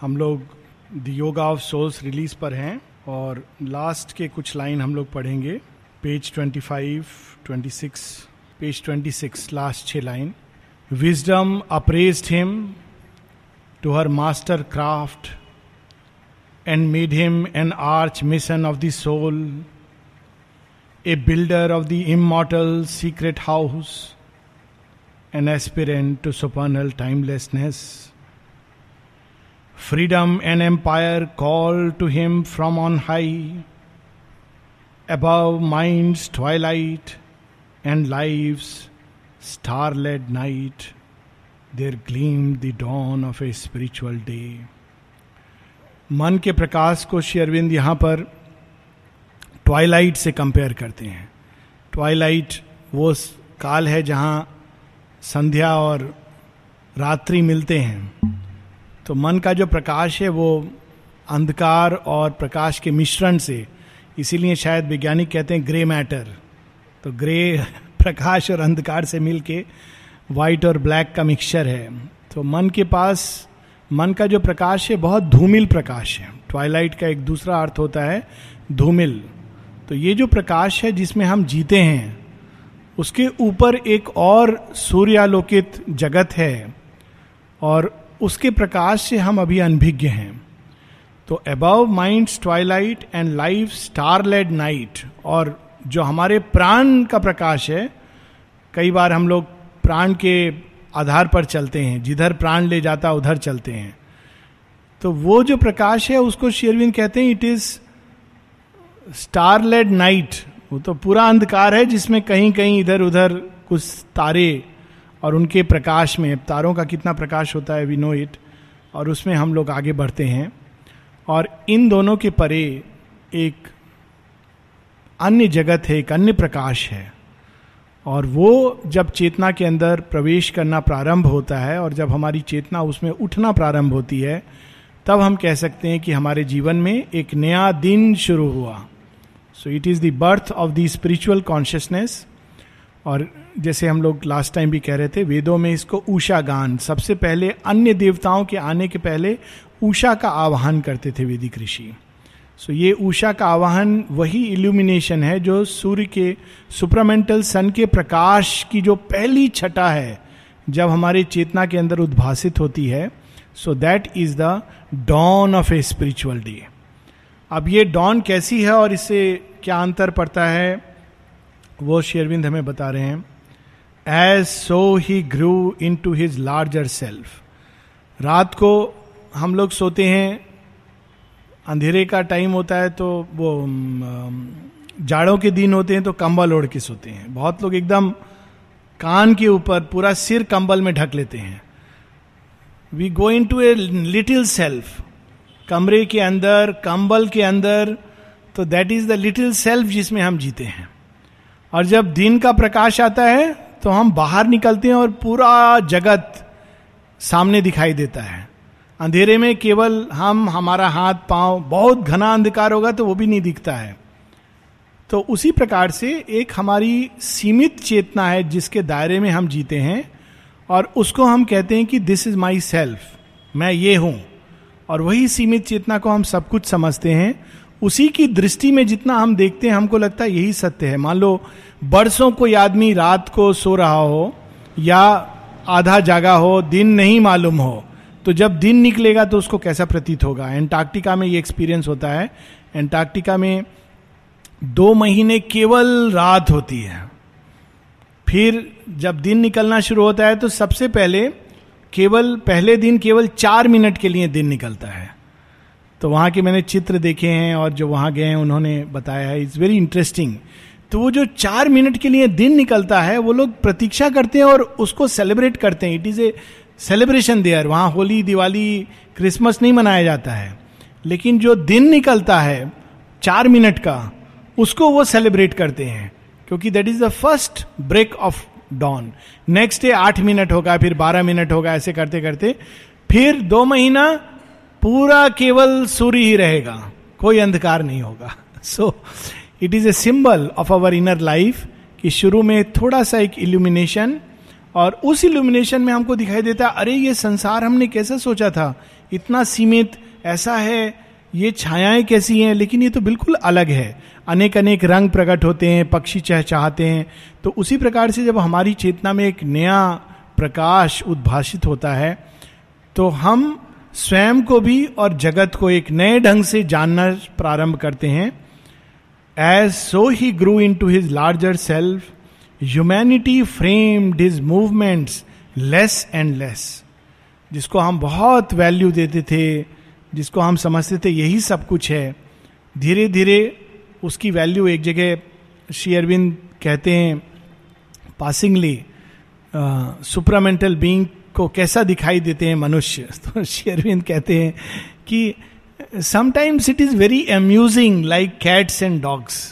हम लोग the yoga of souls release पर हैं और लास्ट के कुछ लाइन हम लोग पढ़ेंगे पेज 25, 26, पेज 26 लास्ट छः line wisdom apprised him to her master craft and made him an archmason of the soul a builder of the immortal secret house an aspirant to supernal timelessness Freedom and empire call to him from on high. Above mind's twilight and life's starled night, there gleamed the dawn of a spiritual day. मन के प्रकाश को श्री अरविंद यहाँ पर Twilight से compare करते हैं Twilight वो काल है जहाँ संध्या और रात्रि मिलते हैं तो मन का जो प्रकाश है वो अंधकार और प्रकाश के मिश्रण से इसीलिए शायद वैज्ञानिक कहते हैं ग्रे मैटर तो ग्रे प्रकाश और अंधकार से मिल के वाइट और ब्लैक का मिक्सचर है तो मन के पास मन का जो प्रकाश है बहुत धूमिल प्रकाश है ट्वाइलाइट का एक दूसरा अर्थ होता है धूमिल तो ये जो प्रकाश है जिसमें हम जीते हैं उसके ऊपर एक और सूर्यालोकित जगत है और उसके प्रकाश से हम अभी अनभिज्ञ हैं तो above mind twilight and life star led night और जो हमारे प्राण का प्रकाश है कई बार हम लोग प्राण के आधार पर चलते हैं जिधर प्राण ले जाता उधर चलते हैं तो वो जो प्रकाश है उसको शेरविन कहते हैं it is star led night वो तो पूरा अंधकार है जिसमें कहीं कहीं इधर उधर कुछ तारे और उनके प्रकाश में तारों का कितना प्रकाश होता है वी नो इट और उसमें हम लोग आगे बढ़ते हैं और इन दोनों के परे एक अन्य जगत है एक अन्य प्रकाश है और वो जब चेतना के अंदर प्रवेश करना प्रारंभ होता है और जब हमारी चेतना उसमें उठना प्रारंभ होती है तब हम कह सकते हैं कि हमारे जीवन में एक नया दिन शुरू हुआ so it is the birth of the spiritual consciousness और जैसे हम लोग लास्ट टाइम भी कह रहे थे वेदों में इसको ऊषा गान सबसे पहले अन्य देवताओं के आने के पहले ऊषा का आवाहन करते थे वेदिक ऋषि सो ये ऊषा का आवाहन वही इल्यूमिनेशन है जो सूर्य के सुप्रमेंटल सन के प्रकाश की जो पहली छटा है जब हमारे चेतना के अंदर उद्भासित होती है so that is the dawn of a spiritual day अब ये डॉन कैसी है और इससे क्या अंतर पड़ता है वो शेरविंद हमें बता रहे हैं as so he grew into his larger self रात को हम लोग सोते हैं अंधेरे का टाइम होता है तो वो जाड़ों के दिन होते हैं तो कंबल ओढ़ के सोते हैं बहुत लोग एकदम कान के ऊपर पूरा सिर कंबल में ढक लेते हैं we go into a little self कमरे के अंदर कंबल के अंदर तो that is the little self जिसमें हम जीते हैं और जब दिन का प्रकाश आता है तो हम बाहर निकलते हैं और पूरा जगत सामने दिखाई देता है अंधेरे में केवल हम हमारा हाथ पांव बहुत घना अंधकार होगा तो वो भी नहीं दिखता है तो उसी प्रकार से एक हमारी सीमित चेतना है जिसके दायरे में हम जीते हैं और उसको हम कहते हैं कि दिस इज माई सेल्फ मैं ये हूं और वही सीमित चेतना को हम सब कुछ समझते हैं उसी की दृष्टि में जितना हम देखते हैं हमको लगता है यही सत्य है मान लो बरसों कोई आदमी रात को सो रहा हो या आधा जागा हो दिन नहीं मालूम हो तो जब दिन निकलेगा तो उसको कैसा प्रतीत होगा एंटार्क्टिका में ये एक्सपीरियंस होता है एंटार्क्टिका में दो महीने केवल रात होती है फिर जब दिन निकलना शुरू होता है तो सबसे पहले केवल पहले दिन केवल चार मिनट के लिए दिन निकलता है तो वहाँ के मैंने चित्र देखे हैं और जो वहाँ गए हैं उन्होंने बताया है इट्स वेरी इंटरेस्टिंग तो वो जो चार मिनट के लिए दिन निकलता है वो लोग प्रतीक्षा करते हैं और उसको सेलिब्रेट करते हैं it is a celebration there वहाँ होली दिवाली क्रिसमस नहीं मनाया जाता है लेकिन जो दिन निकलता है चार मिनट का उसको वो सेलिब्रेट करते हैं क्योंकि that is the first break of dawn next day आठ मिनट होगा फिर बारह मिनट होगा ऐसे करते करते फिर दो महीना पूरा केवल सूर्य ही रहेगा कोई अंधकार नहीं होगा so it is a symbol of our inner life कि शुरू में थोड़ा सा एक इल्यूमिनेशन और उस इल्यूमिनेशन में हमको दिखाई देता है अरे ये संसार हमने कैसे सोचा था इतना सीमित ऐसा है ये छायाएं कैसी हैं लेकिन ये तो बिल्कुल अलग है अनेक अनेक रंग प्रकट होते हैं पक्षी चहचहाते हैं तो उसी प्रकार से जब हमारी चेतना में एक नया प्रकाश उद्भाषित होता है तो हम स्वयं को भी और जगत को एक नए ढंग से जानना प्रारंभ करते हैं as so he grew into his larger self humanity framed his movements less and less जिसको हम बहुत वैल्यू देते थे जिसको हम समझते थे यही सब कुछ है धीरे धीरे उसकी वैल्यू एक जगह श्री अरविंद कहते हैं पासिंगली सुपरामेंटल बींग को कैसा दिखाई देते हैं मनुष्य तो शेरविंद कहते हैं कि sometimes it is very amusing like cats and dogs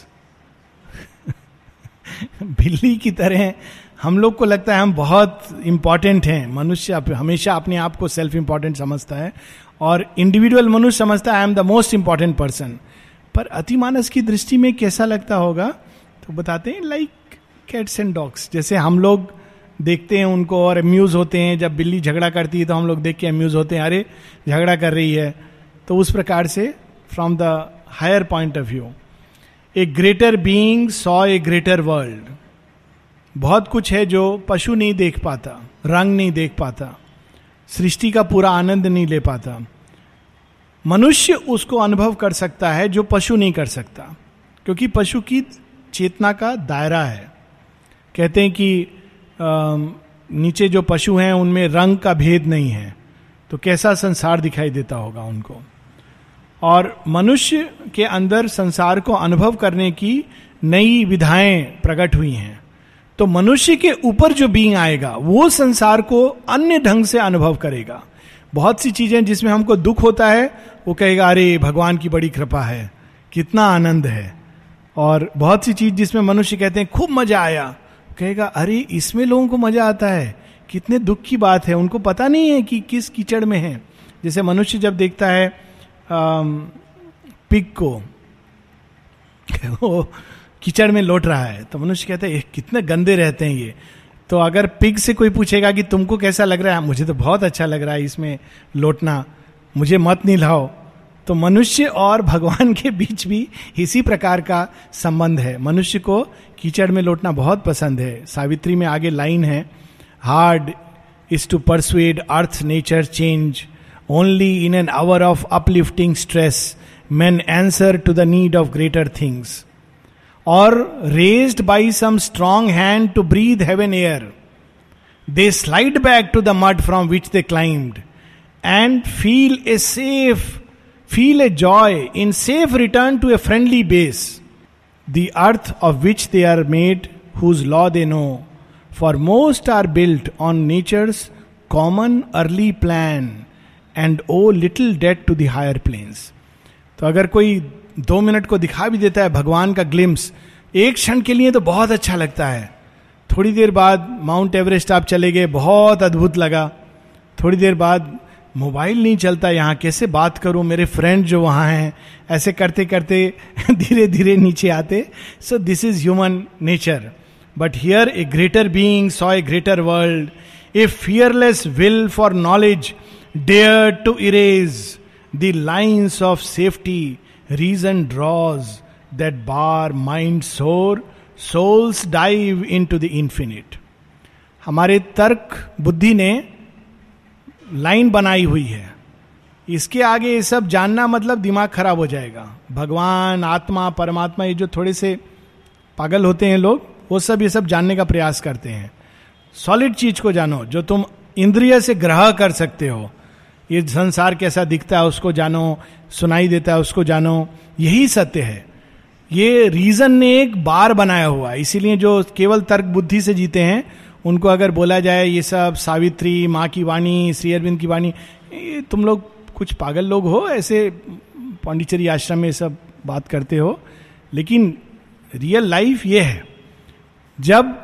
बिल्ली की तरह हम लोग को लगता है हम बहुत इंपॉर्टेंट हैं मनुष्य हमेशा अपने आप को सेल्फ इंपॉर्टेंट समझता है और इंडिविजुअल मनुष्य समझता है I am the most important person पर अतिमानस की दृष्टि में कैसा लगता होगा तो बताते हैं लाइक कैट्स एंड डॉग्स जैसे हम लोग देखते हैं उनको और अम्यूज होते हैं जब बिल्ली झगड़ा करती है तो हम लोग देख के अम्यूज होते हैं अरे झगड़ा कर रही है तो उस प्रकार से from the higher point of view a greater being saw a greater world बहुत कुछ है जो पशु नहीं देख पाता रंग नहीं देख पाता सृष्टि का पूरा आनंद नहीं ले पाता मनुष्य उसको अनुभव कर सकता है जो पशु नहीं कर सकता क्योंकि पशु की चेतना का दायरा है कहते हैं कि नीचे जो पशु हैं उनमें रंग का भेद नहीं है तो कैसा संसार दिखाई देता होगा उनको और मनुष्य के अंदर संसार को अनुभव करने की नई विधाएं प्रकट हुई हैं तो मनुष्य के ऊपर जो बींग आएगा वो संसार को अन्य ढंग से अनुभव करेगा बहुत सी चीजें जिसमें हमको दुख होता है वो कहेगा अरे भगवान की बड़ी कृपा है कितना आनंद है और बहुत सी चीज जिसमें मनुष्य कहते हैं खूब मजा आया कहेगा अरे इसमें लोगों को मजा आता है कितने दुख की बात है उनको पता नहीं है कि किस कीचड़ में है जैसे मनुष्य जब देखता है पिग को वो कीचड़ में लौट रहा है तो मनुष्य कहता है कितने गंदे रहते हैं ये तो अगर पिग से कोई पूछेगा कि तुमको कैसा लग रहा है मुझे तो बहुत अच्छा लग रहा है इसमें लौटना मुझे मत नहीं लाओ तो मनुष्य और भगवान के बीच भी इसी प्रकार का संबंध है मनुष्य को कीचड़ में लौटना बहुत पसंद है सावित्री में आगे लाइन है hard is to persuade earth nature change only in an hour of uplifting stress man answer to the need of greater things और raised by some strong hand to breathe heaven air they slide back to the mud from which they climb and feel a safe feel a joy in safe return to a friendly base, the earth of which they are made, whose law they know. For most are built on nature's common early plan and owe little debt to the higher planes तो अगर कोई दो minute को दिखा भी देता है भगवान का ग्लिम्स एक क्षण के लिए तो बहुत अच्छा लगता है थोड़ी देर बाद माउंट एवरेस्ट आप चले गए बहुत अद्भुत लगा थोड़ी देर बाद मोबाइल नहीं चलता यहाँ कैसे बात करूँ मेरे फ्रेंड जो वहाँ हैं ऐसे करते करते धीरे धीरे नीचे आते so this is human nature but here a greater being saw a greater world a fearless will for knowledge dare to erase the lines of safety reason draws that bar mind soar souls dive into the infinite हमारे तर्क बुद्धि ने line बनाई हुई है इसके आगे ये सब जानना मतलब दिमाग खराब हो जाएगा भगवान आत्मा परमात्मा ये जो थोड़े से पागल होते हैं लोग वो सब ये सब जानने का प्रयास करते हैं सॉलिड चीज को जानो जो तुम इंद्रिय से ग्रह कर सकते हो ये संसार कैसा दिखता है उसको जानो सुनाई देता है उसको जानो यही सत्य है ये रीजन ने एक बार बनाया हुआ है इसीलिए जो केवल तर्क बुद्धि से जीते हैं उनको अगर बोला जाए ये सब सावित्री माँ की वाणी श्री अरविंद की वाणी तुम लोग कुछ पागल लोग हो ऐसे पांडिचेरी आश्रम में सब बात करते हो लेकिन रियल लाइफ ये है जब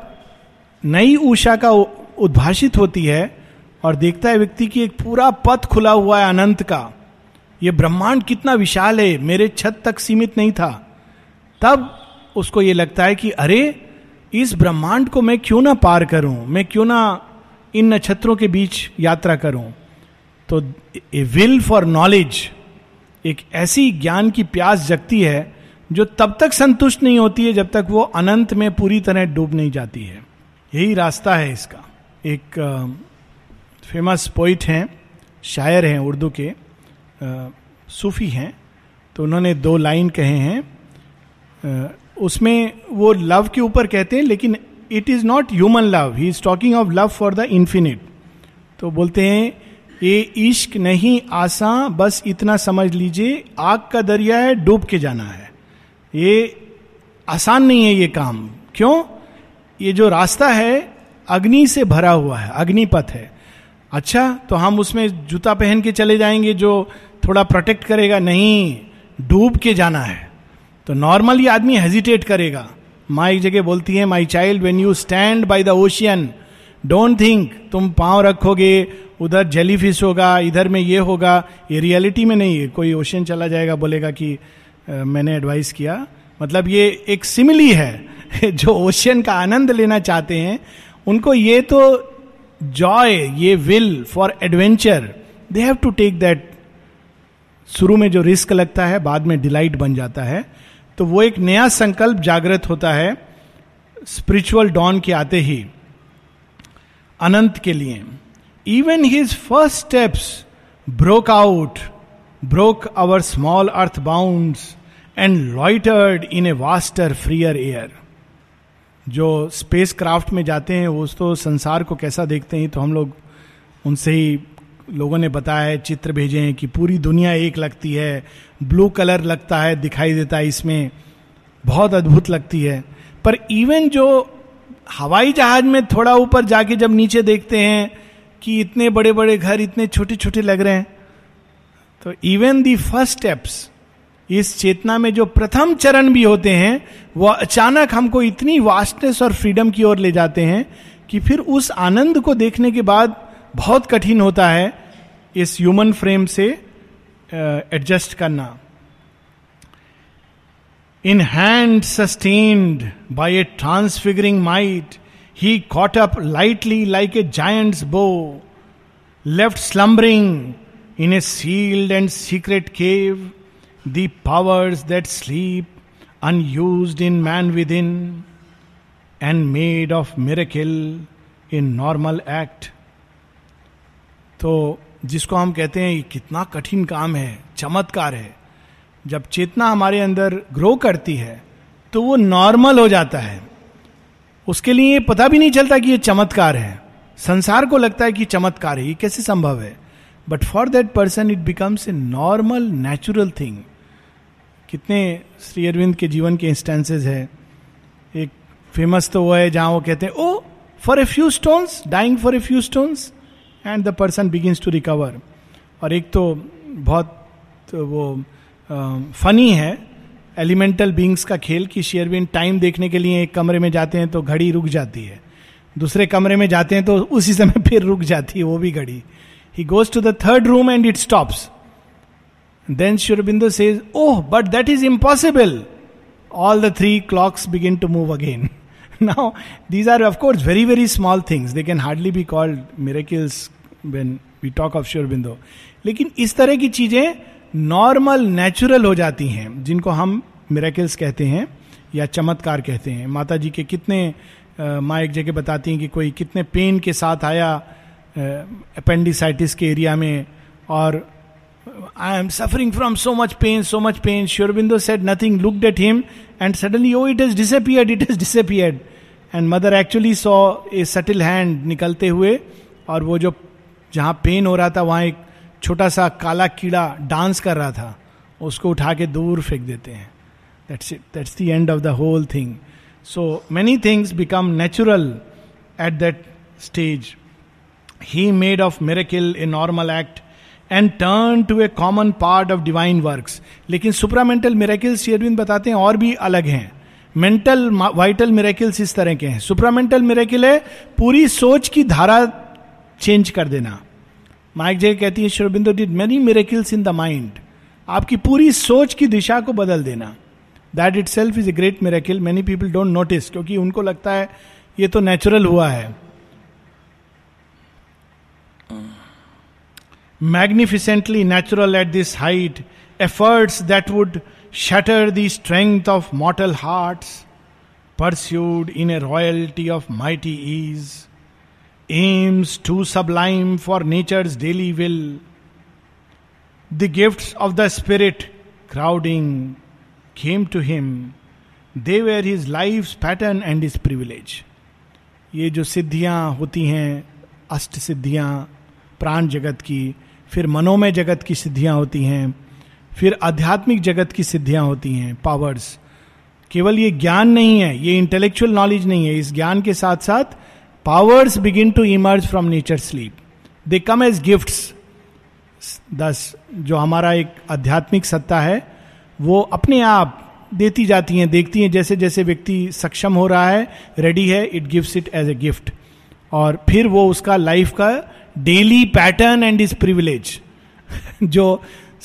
नई ऊषा का उद्भाषित होती है और देखता है व्यक्ति की एक पूरा पथ खुला हुआ है अनंत का ये ब्रह्मांड कितना विशाल है मेरे छत तक सीमित नहीं था तब उसको ये लगता है कि अरे इस ब्रह्मांड को मैं क्यों ना पार करूं मैं क्यों ना इन नक्षत्रों के बीच यात्रा करूं तो ए विल फॉर नॉलेज एक ऐसी ज्ञान की प्यास जगती है जो तब तक संतुष्ट नहीं होती है जब तक वो अनंत में पूरी तरह डूब नहीं जाती है यही रास्ता है इसका एक फेमस पोइट हैं शायर हैं उर्दू के आ, सूफी हैं तो उन्होंने दो लाइन कहे हैं उसमें वो लव के ऊपर कहते हैं लेकिन it is not human love he is talking of love for the infinite तो बोलते हैं ये इश्क नहीं आसा बस इतना समझ लीजिए आग का दरिया है डूब के जाना है ये आसान नहीं है ये काम क्यों ये जो रास्ता है अग्नि से भरा हुआ है अग्निपथ है अच्छा तो हम उसमें जूता पहन के चले जाएंगे जो थोड़ा प्रोटेक्ट करेगा नहीं डूब के जाना है तो नॉर्मली आदमी हेजिटेट करेगा माँ एक जगह बोलती है my child when you stand by the ocean don't think तुम पाँव रखोगे उधर जेली होगा इधर में ये होगा ये रियलिटी में नहीं है कोई ओशियन चला जाएगा बोलेगा कि आ, मैंने एडवाइस किया मतलब ये एक सिमिली है जो ओशियन का आनंद लेना चाहते हैं उनको ये तो जॉय ये will for adventure they have to take that शुरू में जो रिस्क लगता है बाद में डिलाइट बन जाता है तो वो एक नया संकल्प जागृत होता है स्पिरिचुअल डॉन के आते ही अनंत के लिए even his first steps broke out broke our small earth bound and loitered in a vaster freer air जो स्पेस क्राफ्ट में जाते हैं वो तो संसार को कैसा देखते हैं तो हम लोग उनसे ही लोगों ने बताया चित्र भेजे हैं कि पूरी दुनिया एक लगती है ब्लू कलर लगता है दिखाई देता है इसमें बहुत अद्भुत लगती है पर इवन जो हवाई जहाज में थोड़ा ऊपर जाके जब नीचे देखते हैं कि इतने बड़े बड़े घर इतने छोटे छोटे लग रहे हैं तो इवन दी फर्स्ट स्टेप्स इस चेतना में जो प्रथम चरण भी होते हैं वह अचानक हमको इतनी वास्टनेस और फ्रीडम की ओर ले जाते हैं कि फिर उस आनंद को देखने के बाद बहुत कठिन होता है इस ह्यूमन फ्रेम से एडजस्ट uh, करना in hand sustained by a transfiguring might he caught up lightly like a giant's bow left slumbering in a sealed and secret cave the powers that sleep in man within and made of miracle a normal act तो जिसको हम कहते हैं ये कितना कठिन काम है चमत्कार है जब चेतना हमारे अंदर ग्रो करती है तो वो नॉर्मल हो जाता है उसके लिए पता भी नहीं चलता कि ये चमत्कार है संसार को लगता है कि चमत्कार है ये कैसे संभव है but for that person it becomes a normal natural thing कितने श्री अरविंद के जीवन के इंस्टेंसेज है एक फेमस तो वो है जहाँ वो कहते हैं ओ for a few stones dying for a few stones and the person begins to recover और एक तो बहुत तो वो फनी है एलिमेंटल बींग्स का खेल कि शेयरबिन टाइम देखने के लिए एक कमरे में जाते हैं तो घड़ी रुक जाती है दूसरे कमरे में जाते हैं तो उसी समय फिर रुक जाती है वो भी घड़ी he goes to the third room and it stops then Shri Aurobindo says oh but that is impossible all the three clocks begin to move again now these are of course very very small things they can hardly be called miracles when we talk of Shri Aurobindo लेकिन इस तरह की चीजें normal natural हो जाती हैं जिनको हम मेरेकल्स कहते हैं या चमत्कार कहते हैं माता जी के कितने माँ एक जगह बताती हैं कि कोई कितने पेन के साथ आया अपेंडिसाइटिस के एरिया में और I am suffering from so much pain so much pain Shri Aurobindo said nothing looked at him and suddenly oh it is disappeared it is disappeared and mother actually saw a subtle hand निकलते हुए और वो जो जहाँ pen हो रहा था वहाँ एक छोटा सा काला कीड़ा डांस कर रहा था उसको उठा के दूर फेंक देते हैं that's it that's the end of the whole thing so many things become natural at that stage he made of miracle a normal act and turn to a common part of divine work लेकिन supramental miracles शेयरविंद बताते हैं और भी अलग हैं mental vital miracles इस तरह के हैं सुपरामेंटल मेरेकिल है पूरी सोच की धारा चेंज कर देना माइक जय कहती है Shri Aurobindo did many miracles in the mind आपकी पूरी सोच की दिशा को बदल देना that itself is a great miracle many people don't notice क्योंकि उनको लगता है ये तो नेचुरल हुआ है magnificently natural at this height efforts that would shatter the strength of mortal heart pursued in a royalty of mighty ease aims too sublime for nature's daily will. The gifts of the Spirit, crowding, came to him. They were his life's pattern and his privilege. ये जो सिद्धियाँ होती हैं अष्ट सिद्धियाँ प्राण जगत की फिर मनोमय जगत की सिद्धियाँ होती हैं फिर आध्यात्मिक जगत की सिद्धियाँ होती हैं पावर्स केवल ये ज्ञान नहीं है ये इंटेलेक्चुअल नॉलेज नहीं है इस ज्ञान के साथ साथ powers begin to emerge from nature sleep they come as gifts. दस जो हमारा एक आध्यात्मिक सत्ता है वो अपने आप देती जाती हैं देखती हैं जैसे जैसे व्यक्ति सक्षम हो रहा है रेडी है it gives it as a gift और फिर वो उसका लाइफ का daily pattern and is privilege जो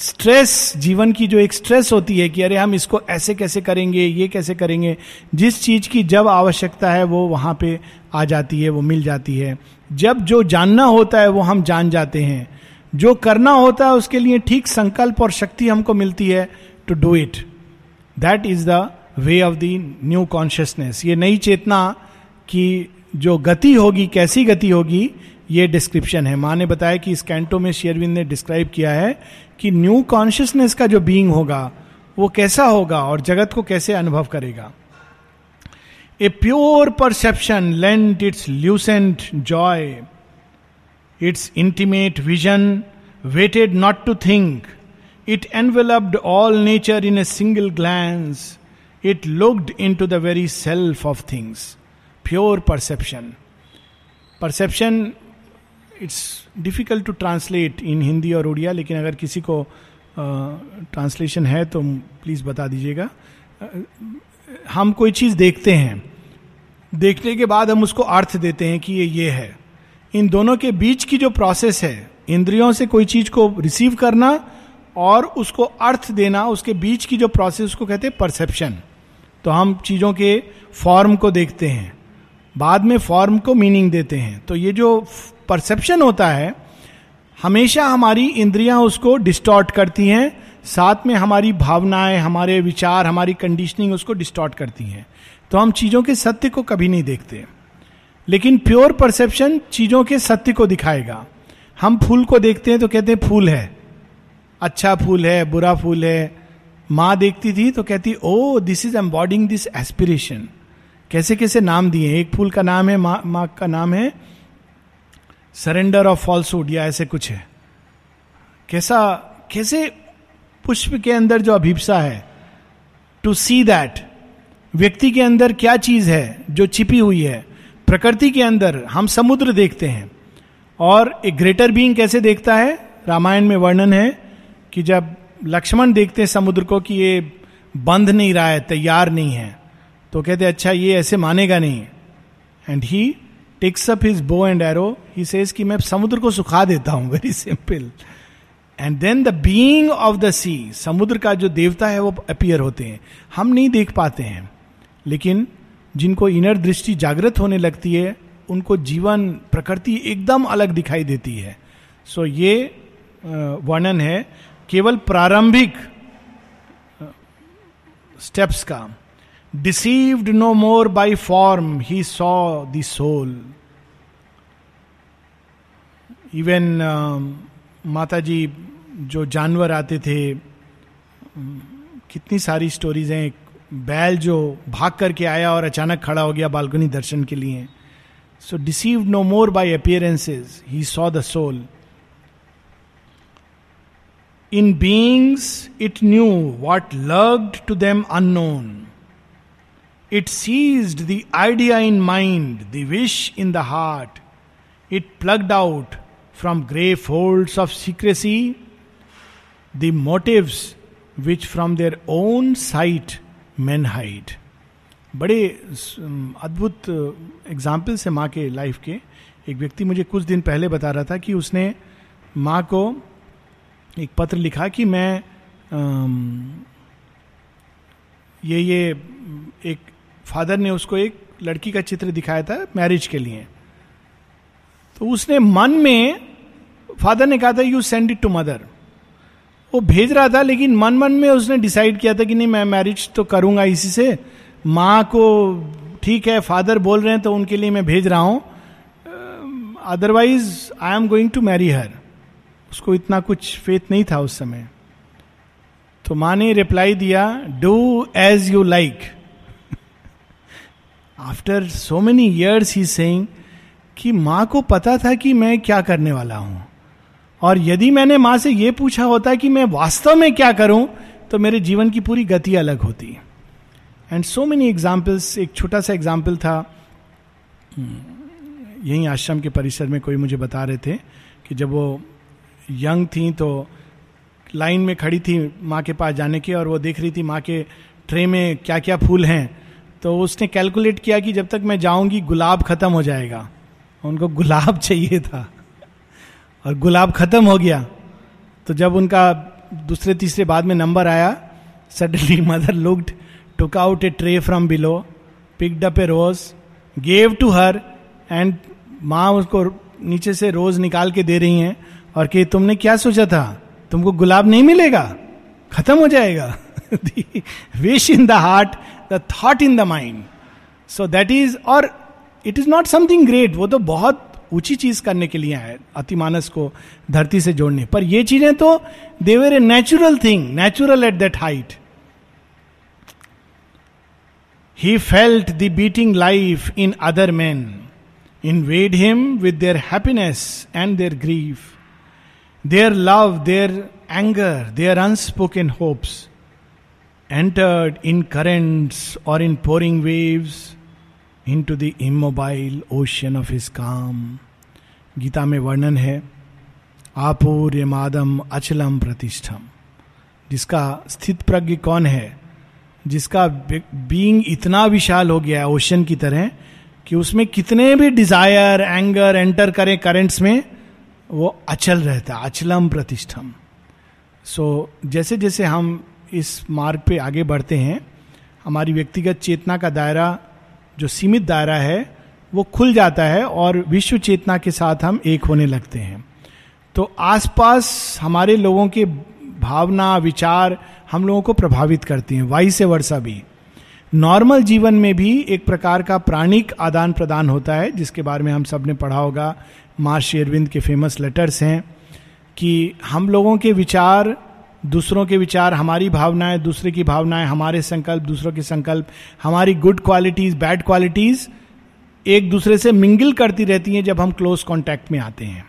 स्ट्रेस जीवन की जो एक स्ट्रेस होती है कि अरे हम इसको ऐसे कैसे करेंगे ये कैसे करेंगे जिस चीज की जब आवश्यकता है वो वहां पे आ जाती है वो मिल जाती है जब जो जानना होता है वो हम जान जाते हैं जो करना होता है उसके लिए ठीक संकल्प और शक्ति हमको मिलती है to do it that is the way of the new consciousness ये नई चेतना की जो गति होगी कैसी गति होगी ये डिस्क्रिप्शन है माँ ने बताया कि इस कैंटो में शेयरविंद ने डिस्क्राइब किया है कि न्यू कॉन्शियसनेस का जो बीइंग होगा वो कैसा होगा और जगत को कैसे अनुभव करेगा a pure perception lent its lucent joy its intimate vision waited not to think it enveloped all nature in a single glance it looked into the very self of things pure perception perception it's difficult to translate in Hindi और उड़िया लेकिन अगर किसी को translation uh, है तो please बता दीजिएगा हम कोई चीज देखते हैं देखने के बाद हम उसको अर्थ देते हैं कि ये ये है इन दोनों के बीच की जो प्रोसेस है इंद्रियों से कोई चीज को रिसीव करना और उसको अर्थ देना उसके बीच की जो प्रोसेस उसको कहते हैं परसेप्शन तो हम चीज़ों के फॉर्म को देखते हैं बाद में फॉर्म को मीनिंग देते हैं तो ये जो परसेप्शन होता है हमेशा हमारी इंद्रियां उसको डिस्टॉर्ट करती हैं साथ में हमारी भावनाएं हमारे विचार हमारी कंडीशनिंग उसको डिस्टॉर्ट करती हैं तो हम चीज़ों के सत्य को कभी नहीं देखते लेकिन प्योर परसेप्शन चीज़ों के सत्य को दिखाएगा हम फूल को देखते हैं तो कहते हैं फूल है अच्छा फूल है बुरा फूल है माँ देखती थी तो कहती ओ this is embodying this aspiration कैसे कैसे नाम दिए एक फूल का नाम है माँ माँ का नाम है सरेंडर ऑफ फॉल्सुड या ऐसे कुछ है कैसा कैसे पुष्प के अंदर जो अभिप्सा है टू सी दैट व्यक्ति के अंदर क्या चीज है जो छिपी हुई है प्रकृति के अंदर हम समुद्र देखते हैं और एक ग्रेटर बींग कैसे देखता है रामायण में वर्णन है कि जब लक्ष्मण देखते हैं समुद्र को कि ये बंध नहीं रहा है तैयार नहीं है तो कहते अच्छा ये ऐसे मानेगा नहीं and he takes up his bow and arrow he says कि मैं समुद्र को सुखा देता हूँ very simple and then the being of the sea समुद्र का जो देवता है वो अपियर होते हैं हम नहीं देख पाते हैं लेकिन जिनको इनर दृष्टि जागृत होने लगती है उनको जीवन प्रकृति एकदम अलग दिखाई देती है सो so, ये वर्णन है केवल प्रारंभिक स्टेप्स का deceived no more by form he saw the soul even माता जी जो जानवर आते थे कितनी सारी स्टोरीज हैं बैल जो भाग करके आया और अचानक खड़ा हो गया बालकनी दर्शन के लिए so deceive no more by appearances he saw the soul in beings it knew what lurked to them unknown it seized the idea in mind the wish in the heart it plucked out from grey folds of secrecy the motives which from their own sight man hide बड़े अद्भुत example uh, से माँ के life के एक व्यक्ति मुझे कुछ दिन पहले बता रहा था कि उसने माँ को एक पत्र लिखा कि मैं ये ये एक फादर ने उसको एक लड़की का चित्र दिखाया था मैरिज के लिए तो उसने मन में फादर ने कहा था you send it to mother वो भेज रहा था लेकिन मन मन में उसने डिसाइड किया था कि नहीं मैं मैरिज तो करूंगा इसी से माँ को ठीक है फादर बोल रहे हैं तो उनके लिए मैं भेज रहा हूँ otherwise I am going to marry her उसको इतना कुछ फेथ नहीं था उस समय तो माँ ने रिप्लाई दिया do as you like after so many years he saying कि माँ को पता था कि मैं क्या करने वाला हूँ और यदि मैंने माँ से यह पूछा होता कि मैं वास्तव में क्या करूं तो मेरे जीवन की पूरी गति अलग होती एंड सो मेनी एग्जाम्पल्स एक छोटा सा एग्जाम्पल था हम्म, यहीं आश्रम के परिसर में कोई मुझे बता रहे थे कि जब वो यंग थी तो लाइन में खड़ी थी माँ के पास जाने के और वो देख रही थी माँ के ट्रे में क्या क्या फूल हैं तो उसने कैलकुलेट किया कि जब तक मैं जाऊंगी गुलाब खत्म हो जाएगा उनको गुलाब चाहिए था और गुलाब खत्म हो गया तो जब उनका दूसरे तीसरे बाद में नंबर आया suddenly mother looked took out a tray from below picked up a rose gave to her and माँ उसको नीचे से रोज निकाल के दे रही हैं और कि तुमने क्या सोचा था तुमको गुलाब नहीं मिलेगा खत्म हो जाएगा wish in the heart the thought in the mind so that is और it is not something great वो तो बहुत ऊंची चीज करने के लिए आए अतिमानस को धरती से जोड़ने पर ये चीजें तो they were a natural thing natural at that height he felt the beating life in other man in wed him with their happiness and their grief their love their anger their unspoken hopes entered in currents or in pouring waves into the immobile ocean of his calm Gita में वर्णन है आपूर्य मादम अचलम प्रतिष्ठम जिसका स्थित प्रज्ञ कौन है जिसका being इतना विशाल हो गया है ओशन की तरह कि उसमें कितने भी डिजायर एंगर एंटर करें करेंट्स में वो अचल रहता अचलम प्रतिष्ठम सो so, जैसे जैसे हम इस मार्ग पे आगे बढ़ते हैं हमारी व्यक्तिगत चेतना का दायरा जो सीमित दायरा है वो खुल जाता है और विश्व चेतना के साथ हम एक होने लगते हैं तो आसपास हमारे लोगों के भावना विचार हम लोगों को प्रभावित करती हैं वाई से वर्षा भी नॉर्मल जीवन में भी एक प्रकार का प्राणिक आदान प्रदान होता है जिसके बारे में हम सब ने पढ़ा होगा मार्श अरविंद के फेमस लेटर्स हैं कि हम लोगों के विचार दूसरों के विचार हमारी भावनाएं दूसरे की भावनाएं हमारे संकल्प दूसरों के संकल्प हमारी गुड क्वालिटीज बैड क्वालिटीज एक दूसरे से मिंगल करती रहती हैं जब हम क्लोज कॉन्टैक्ट में आते हैं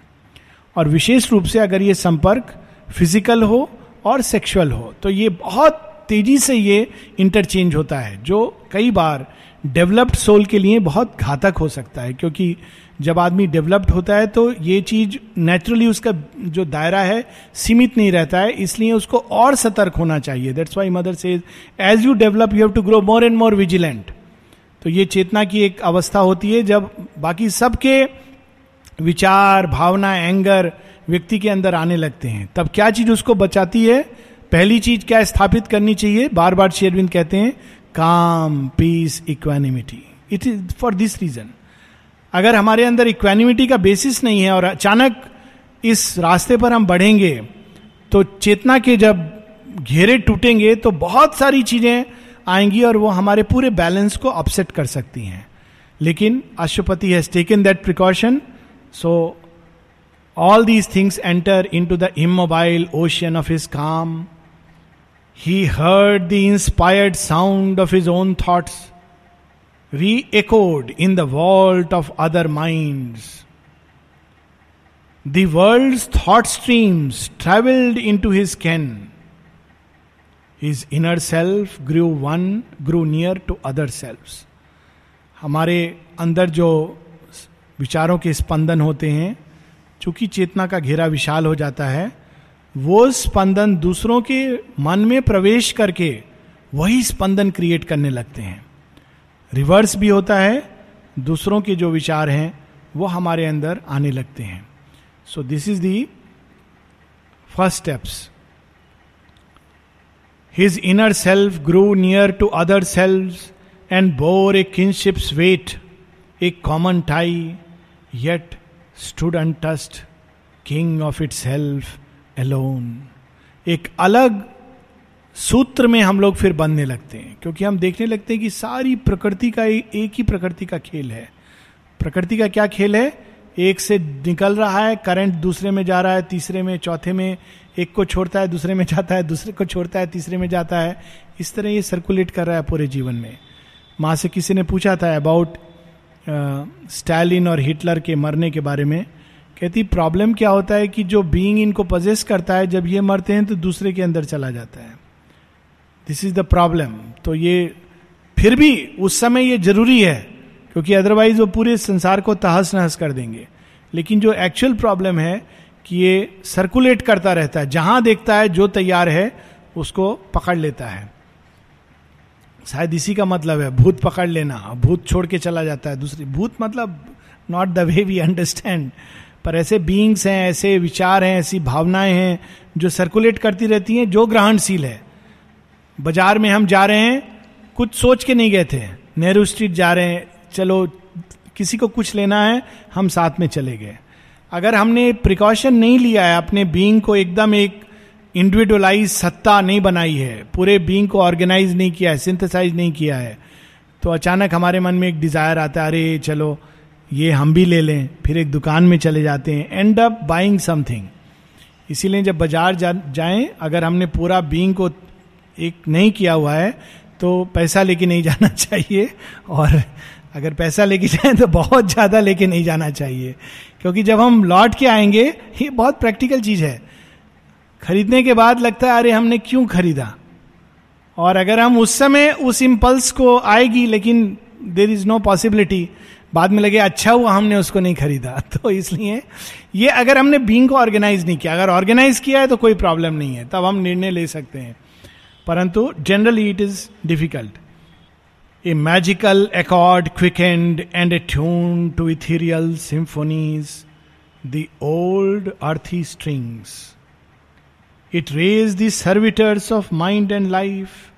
और विशेष रूप से अगर ये संपर्क फिजिकल हो और सेक्सुअल हो तो ये बहुत तेजी से ये इंटरचेंज होता है जो कई बार डेवलप्ड सोल के लिए बहुत घातक हो सकता है क्योंकि जब आदमी डेवलप्ड होता है तो ये चीज नेचुरली उसका जो दायरा है सीमित नहीं रहता है इसलिए उसको और सतर्क होना चाहिए दैट्स वाई मदर से as you develop you have to grow more and more vigilant तो ये चेतना की एक अवस्था होती है जब बाकी सबके विचार भावना एंगर व्यक्ति के अंदर आने लगते हैं तब क्या चीज उसको बचाती है पहली चीज क्या स्थापित करनी चाहिए बार बार शेरविंद कहते हैं calm peace equanimity it is for this reason अगर हमारे अंदर इक्वेनिमिटी का बेसिस नहीं है और अचानक इस रास्ते पर हम बढ़ेंगे तो चेतना के जब घेरे टूटेंगे तो बहुत सारी चीजें आएंगी और वो हमारे पूरे बैलेंस को अपसेट कर सकती हैं लेकिन अशुपति has taken that precaution so all these things enter into the immobile ocean of his calm he heard the inspired sound of his own thoughts reechoed in the world of other mind The world's thought streams in into his ken. His inner self grew one, grew near to other selves. हमारे अंदर जो विचारों के स्पंदन होते हैं चूंकि चेतना का घेरा विशाल हो जाता है वो स्पंदन दूसरों के मन में प्रवेश करके वही स्पंदन क्रिएट करने लगते हैं रिवर्स भी होता है दूसरों के जो विचार हैं वो हमारे अंदर आने लगते हैं so this is the first steps his inner self grow near to other self and bore a kinships weight a common tie yet stood touched king of itself alone एक अलग सूत्र में हम लोग फिर बनने लगते हैं क्योंकि हम देखने लगते हैं कि सारी प्रकृति का ए, एक ही प्रकृति का खेल है प्रकृति का क्या खेल है एक से निकल रहा है करंट दूसरे में जा रहा है तीसरे में चौथे में एक को छोड़ता है दूसरे में जाता है दूसरे को छोड़ता है तीसरे में जाता है इस तरह ये सर्कुलेट कर रहा है पूरे जीवन में माँ से किसी ने पूछा था अबाउट स्टालिन और हिटलर के मरने के बारे में कहती प्रॉब्लम क्या होता है कि जो बीइंग इनको पजेस करता है जब ये मरते हैं तो दूसरे के अंदर चला जाता है दिस इज द प्रॉब्लम तो ये फिर भी उस समय ये जरूरी है क्योंकि अदरवाइज वो पूरे संसार को तहस नहस कर देंगे लेकिन जो एक्चुअल प्रॉब्लम है कि ये सर्कुलेट करता रहता है जहां देखता है जो तैयार है उसको पकड़ लेता है शायद इसी का मतलब है भूत पकड़ लेना भूत छोड़ के चला जाता है दूसरी भूत मतलब not the way we understand पर ऐसे बींग्स हैं ऐसे विचार हैं ऐसी भावनाएं हैं जो सर्कुलेट करती रहती हैं जो ग्रहणशील है बाजार में हम जा रहे हैं कुछ सोच के नहीं गए थे नेहरू स्ट्रीट जा रहे हैं चलो किसी को कुछ लेना है हम साथ में चले गए अगर हमने प्रिकॉशन नहीं लिया है अपने बींग को एकदम एक इंडिविजुअलाइज सत्ता नहीं बनाई है पूरे बींग को ऑर्गेनाइज नहीं किया है सिंथेसाइज नहीं किया है तो अचानक हमारे मन में एक डिज़ायर आता है अरे चलो ये हम भी ले लें फिर एक दुकान में चले जाते हैं एंड अप बाइंग समथिंग इसीलिए जब बाजार जा, जाएं अगर हमने पूरा बींग को एक नहीं किया हुआ है तो पैसा लेके नहीं जाना चाहिए और अगर पैसा लेके जाए तो बहुत ज़्यादा लेके नहीं जाना चाहिए क्योंकि जब हम लौट के आएंगे ये बहुत प्रैक्टिकल चीज़ है खरीदने के बाद लगता है अरे हमने क्यों खरीदा और अगर हम उस समय उस इम्पल्स को आएगी लेकिन देर इज नो पॉसिबिलिटी बाद में लगे अच्छा हुआ हमने उसको नहीं खरीदा तो इसलिए ये अगर हमने बींग को ऑर्गेनाइज नहीं किया अगर ऑर्गेनाइज किया है तो कोई प्रॉब्लम नहीं है तब हम निर्णय ले सकते हैं परंतु generally it is difficult a magical accord quick and and a tune to ethereal symphonies the old earthy strings It raised the servitors of mind and life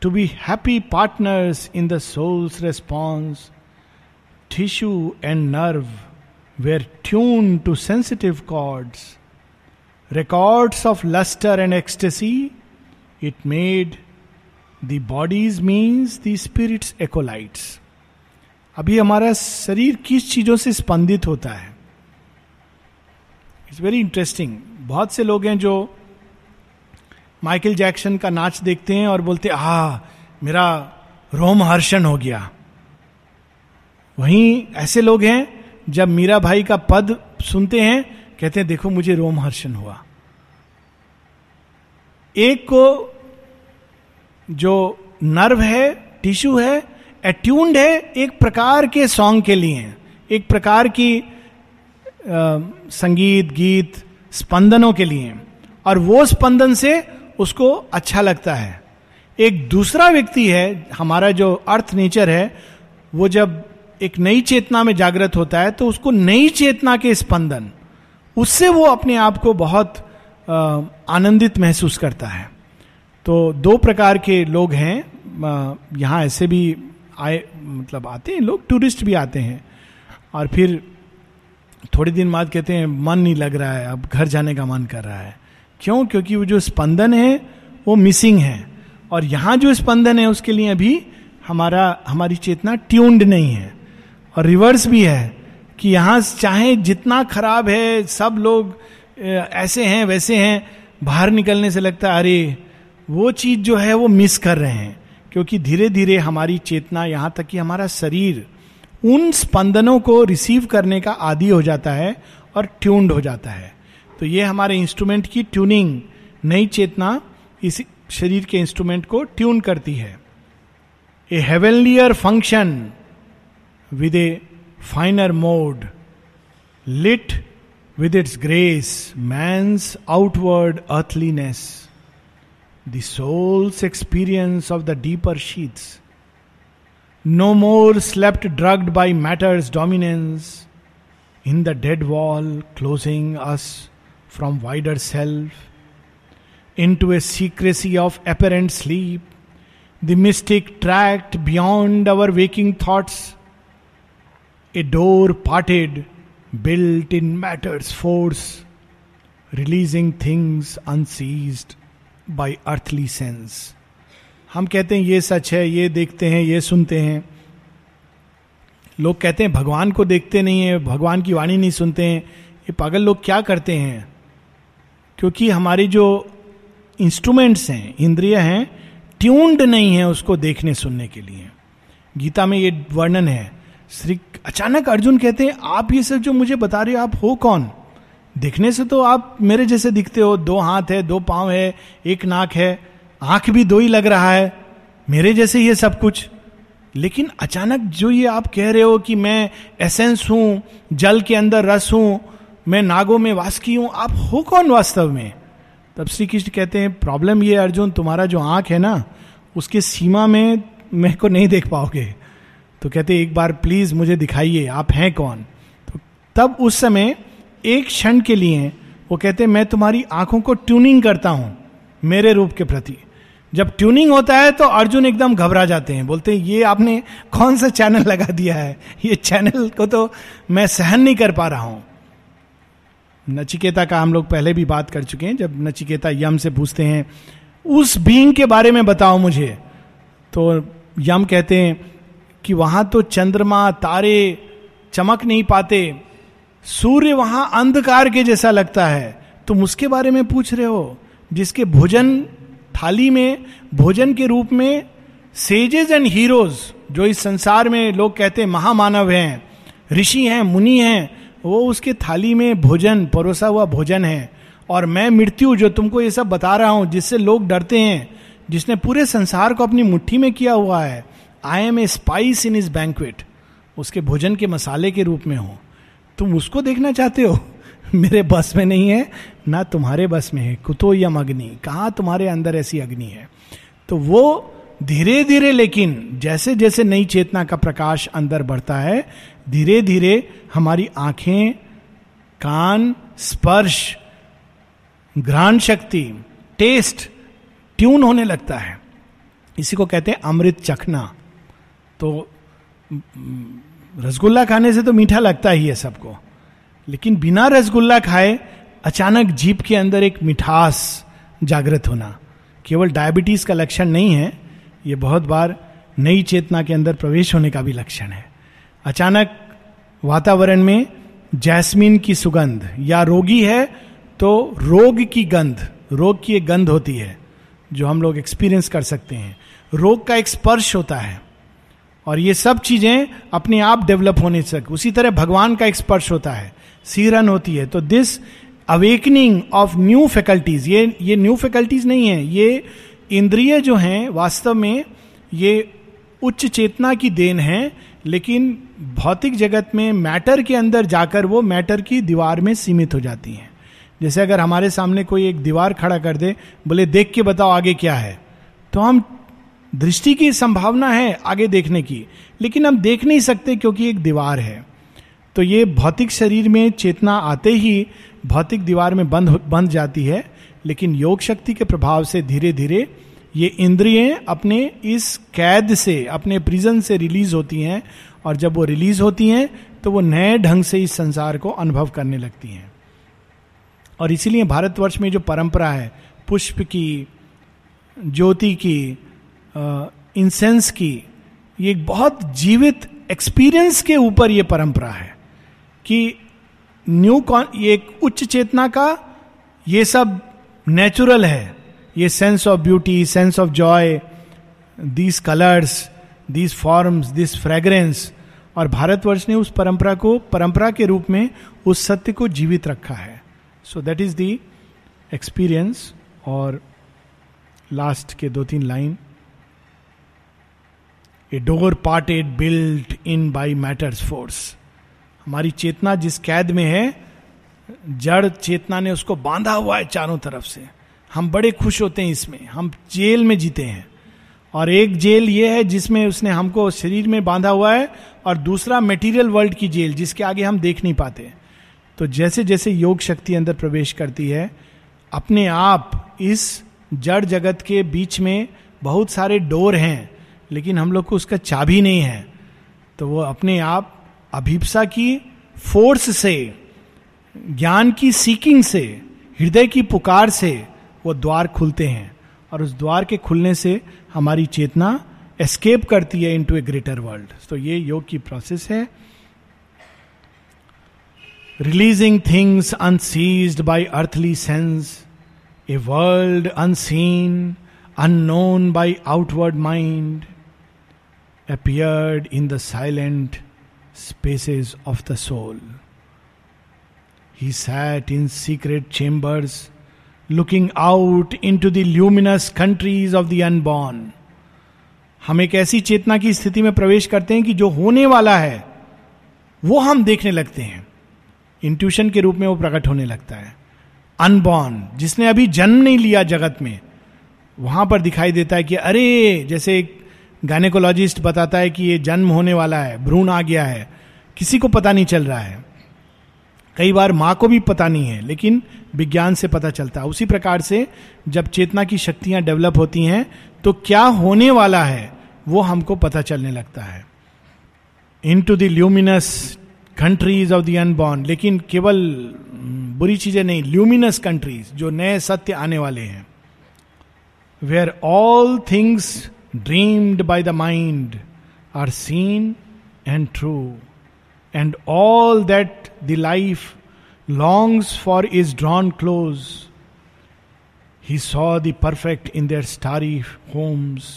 to be happy partners in the soul's response. Tissue and nerve were tuned to sensitive chords. Records of luster and ecstasy, it made the bodies means the spirits acolytes अभी हमारा शरीर किस चीजों से स्पंदित होता है it's very interesting बहुत से लोग हैं जो माइकल जैक्सन का नाच देखते हैं और बोलते आ मेरा रोम हर्षण हो गया वहीं ऐसे लोग हैं जब मीरा भाई का पद सुनते हैं कहते हैं देखो मुझे रोम हर्षण हुआ एक को जो नर्व है टिश्यू है एट्यून्ड है एक प्रकार के सॉन्ग के लिए एक प्रकार की आ, संगीत गीत स्पंदनों के लिए और वो स्पंदन से उसको अच्छा लगता है एक दूसरा व्यक्ति है हमारा जो अर्थ नेचर है वो जब एक नई चेतना में जागृत होता है तो उसको नई चेतना के स्पंदन उससे वो अपने आप को बहुत आनंदित महसूस करता है तो दो प्रकार के लोग हैं यहाँ ऐसे भी आए मतलब आते हैं लोग टूरिस्ट भी आते हैं और फिर थोड़े दिन बाद कहते हैं मन नहीं लग रहा है अब घर जाने का मन कर रहा है क्यों क्योंकि वो जो स्पंदन है वो मिसिंग है और यहाँ जो स्पंदन है उसके लिए अभी हमारा हमारी चेतना ट्यून्ड नहीं है और रिवर्स भी है कि यहाँ चाहे जितना खराब है सब लोग ऐसे हैं वैसे हैं बाहर निकलने से लगता है अरे वो चीज जो है वो मिस कर रहे हैं क्योंकि धीरे धीरे हमारी चेतना यहाँ तक कि हमारा शरीर उन स्पंदनों को रिसीव करने का आदि हो जाता है और ट्यून्ड हो जाता है तो ये हमारे इंस्ट्रूमेंट की ट्यूनिंग नई चेतना इस शरीर के इंस्ट्रूमेंट को ट्यून करती है a heavier function with a finer mode lit with its grace, man's outward earthliness, the soul's experience of the deeper sheaths. No more slept drugged by matter's dominance, in the dead wall, closing us from wider self, into a secrecy of apparent sleep, the mystic tracked beyond our waking thoughts, a door parted built in matter's force releasing things unseized by earthly sense हम कहते हैं ये सच है ये देखते हैं ये सुनते हैं लोग कहते हैं भगवान को देखते नहीं है भगवान की वाणी नहीं सुनते हैं ये पागल लोग क्या करते हैं क्योंकि हमारी जो इंस्ट्रूमेंट्स हैं इंद्रिय हैं ट्यून्ड नहीं है उसको देखने सुनने के लिए गीता में ये वर्णन है श्री अचानक अर्जुन कहते हैं आप ये सब जो मुझे बता रहे हो आप हो कौन दिखने से तो आप मेरे जैसे दिखते हो दो हाथ है दो पांव है एक नाक है आंख भी दो ही लग रहा है मेरे जैसे ये सब कुछ लेकिन अचानक जो ये आप कह रहे हो कि मैं एसेंस हूं जल के अंदर रस हूं मैं नागों में वास की हूं आप हो कौन वास्तव में तब श्री कृष्ण कहते हैं प्रॉब्लम ये अर्जुन तुम्हारा जो आंख है ना उसके सीमा में मेरे को नहीं देख पाओगे तो कहते एक बार प्लीज मुझे दिखाइए आप हैं कौन तो तब उस समय एक क्षण के लिए वो कहते मैं तुम्हारी आंखों को ट्यूनिंग करता हूं मेरे रूप के प्रति जब ट्यूनिंग होता है तो अर्जुन एकदम घबरा जाते हैं बोलते हैं ये आपने कौन सा चैनल लगा दिया है ये चैनल को तो मैं सहन नहीं कर पा रहा हूं नचिकेता का हम लोग पहले भी बात कर चुके हैं जब नचिकेता यम से पूछते हैं उस बींग के बारे में बताओ मुझे तो यम कहते हैं कि वहां तो चंद्रमा तारे चमक नहीं पाते सूर्य वहां अंधकार के जैसा लगता है तुम उसके बारे में पूछ रहे हो जिसके भोजन थाली में भोजन के रूप में सेजेज एंड हीरोज जो इस संसार में लोग कहते हैं महामानव हैं ऋषि हैं मुनि हैं वो उसके थाली में भोजन परोसा हुआ भोजन है और मैं मृत्यु जो तुमको ये सब बता रहा हूँ जिससे लोग डरते हैं जिसने पूरे संसार को अपनी मुट्ठी में किया हुआ है I am a spice in is banquet उसके भोजन के मसाले के रूप में हो तुम उसको देखना चाहते हो मेरे बस में नहीं है ना तुम्हारे बस में है कुतो यम अग्नि कहाँ तुम्हारे अंदर ऐसी अग्नि है तो वो धीरे धीरे लेकिन जैसे जैसे नई चेतना का प्रकाश अंदर बढ़ता है धीरे धीरे हमारी आंखें कान स्पर्श घ्राण शक्ति टेस्ट ट्यून होने लगता है इसी को कहते हैं अमृत चखना तो रसगुल्ला खाने से तो मीठा लगता ही है सबको लेकिन बिना रसगुल्ला खाए अचानक जीप के अंदर एक मिठास जागृत होना केवल डायबिटीज का लक्षण नहीं है ये बहुत बार नई चेतना के अंदर प्रवेश होने का भी लक्षण है अचानक वातावरण में जैस्मिन की सुगंध या रोगी है तो रोग की गंध रोग की एक गंध होती है जो हम लोग एक्सपीरियंस कर सकते हैं रोग का एक स्पर्श होता है और ये सब चीजें अपने आप डेवलप होने तक उसी तरह भगवान का एक स्पर्श होता है सीरन होती है तो this awakening of new faculties ये ये न्यू फैकल्टीज नहीं है ये इंद्रिय जो हैं वास्तव में ये उच्च चेतना की देन है लेकिन भौतिक जगत में मैटर के अंदर जाकर वो मैटर की दीवार में सीमित हो जाती हैं जैसे अगर हमारे सामने कोई एक दीवार खड़ा कर दे बोले देख के बताओ आगे क्या है तो हम दृष्टि की संभावना है आगे देखने की लेकिन हम देख नहीं सकते क्योंकि एक दीवार है तो ये भौतिक शरीर में चेतना आते ही भौतिक दीवार में बंद बंध जाती है लेकिन योग शक्ति के प्रभाव से धीरे धीरे ये इंद्रिय अपने इस कैद से अपने प्रिजन से रिलीज होती हैं और जब वो रिलीज होती हैं तो वो नए ढंग से इस संसार को अनुभव करने लगती हैं और इसीलिए भारतवर्ष में जो परंपरा है पुष्प की ज्योति की इंसेंस की ये एक बहुत जीवित एक्सपीरियंस के ऊपर ये परंपरा है कि न्यू कॉन ये एक उच्च चेतना का ये सब नेचुरल है ये sense of beauty sense of joy these colours these forms this fragrance और भारतवर्ष ने उस परंपरा को परंपरा के रूप में उस सत्य को जीवित रखा है so that is the experience और लास्ट के दो तीन line a door parted built in by matter's force हमारी चेतना जिस कैद में है जड़ चेतना ने उसको बांधा हुआ है चारों तरफ से हम बड़े खुश होते हैं इसमें हम जेल में जीते हैं और एक जेल ये है जिसमें उसने हमको शरीर में बांधा हुआ है और दूसरा मेटीरियल वर्ल्ड की जेल जिसके आगे हम देख नहीं पाते तो जैसे जैसे योग शक्ति अंदर प्रवेश करती है अपने आप इस जड़ जगत के बीच में बहुत सारे डोर हैं लेकिन हम लोग को उसका चाबी नहीं है तो वो अपने आप अभिप्सा की फोर्स से ज्ञान की सीकिंग से हृदय की पुकार से वो द्वार खुलते हैं और उस द्वार के खुलने से हमारी चेतना एस्केप करती है इनटू ए ग्रेटर वर्ल्ड तो ये योग की प्रोसेस है releasing things unseized by earthly sense a world unseen unknown by outward mind appeared in the silent spaces of the soul. He sat in secret chambers, looking out into the luminous countries of the unborn. हम एक ऐसी चेतना की स्थिति में प्रवेश करते हैं कि जो होने वाला है वो हम देखने लगते हैं इंट्यूशन के रूप में वो प्रकट होने लगता है अनबॉर्न जिसने अभी जन्म नहीं लिया जगत में वहां पर दिखाई देता है कि अरे जैसे एक गायनेकोलॉजिस्ट बताता है कि ये जन्म होने वाला है भ्रूण आ गया है किसी को पता नहीं चल रहा है कई बार माँ को भी पता नहीं है लेकिन विज्ञान से पता चलता है उसी प्रकार से जब चेतना की शक्तियां डेवलप होती हैं तो क्या होने वाला है वो हमको पता चलने लगता है into luminous countries of the unborn लेकिन केवल बुरी चीजें नहीं ल्यूमिनस कंट्रीज जो नए सत्य आने वाले हैं where all things dreamed by the mind are seen and true and all that the life longs for is drawn close he saw the perfect in their starry homes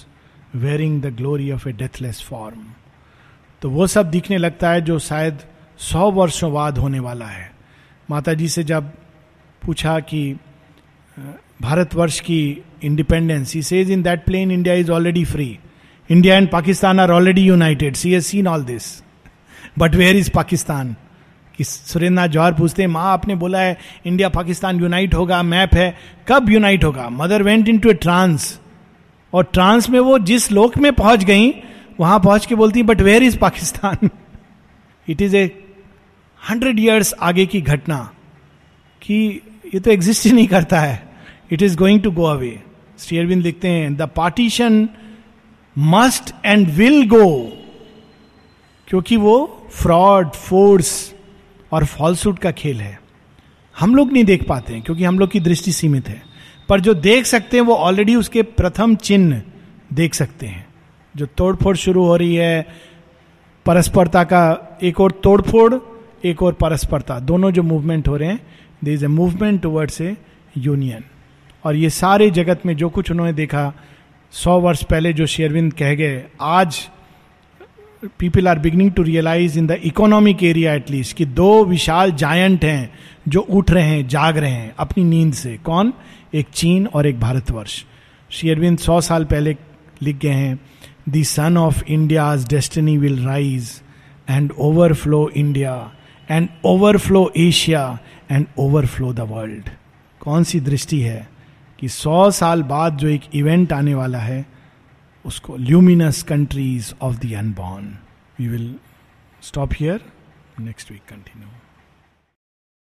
wearing the glory of a deathless form तो वो सब दिखने लगता है जो शायद सौ वर्षों बाद होने वाला है माता जी से जब पूछा कि भारतवर्ष की independence he says in that plane India is already free India and Pakistan are already united see as seen all this but where is Pakistan Surendra Johar पूछते हैं माँ आपने बोला है इंडिया पाकिस्तान यूनाइट होगा मैप है कब यूनाइट होगा mother went into a trance और ट्रांस में वो जिस लोक में पहुंच गई वहां पहुंच के बोलती but where is Pakistan it is a hundred years आगे की घटना कि ये तो एग्जिस्ट ही नहीं करता है it is going to go away Shri Aurobindo लिखते हैं the partition must and will go क्योंकि वो फ्रॉड फोर्स और फॉल्सूट का खेल है हम लोग नहीं देख पाते हैं क्योंकि हम लोग की दृष्टि सीमित है पर जो देख सकते हैं वो ऑलरेडी उसके प्रथम चिन्ह देख सकते हैं जो तोड़फोड़ शुरू हो रही है परस्परता का एक और तोड़फोड़ एक और परस्परता दोनों जो मूवमेंट हो रहे हैं there is a movement towards a union और ये सारे जगत में जो कुछ उन्होंने देखा सौ वर्ष पहले जो शेरविंद कह गए आज people are beginning to realise in the economic area at least कि दो विशाल जायंट हैं जो उठ रहे हैं जाग रहे हैं अपनी नींद से कौन एक चीन और एक भारतवर्ष शेयरविंद सौ साल पहले लिख गए हैं the sun of India destiny will rise and overflow India and overflow Asia and overflow the world कौन सी दृष्टि है कि सौ साल बाद जो एक इवेंट आने वाला है उसको luminous countries of the unborn we will stop here next week continue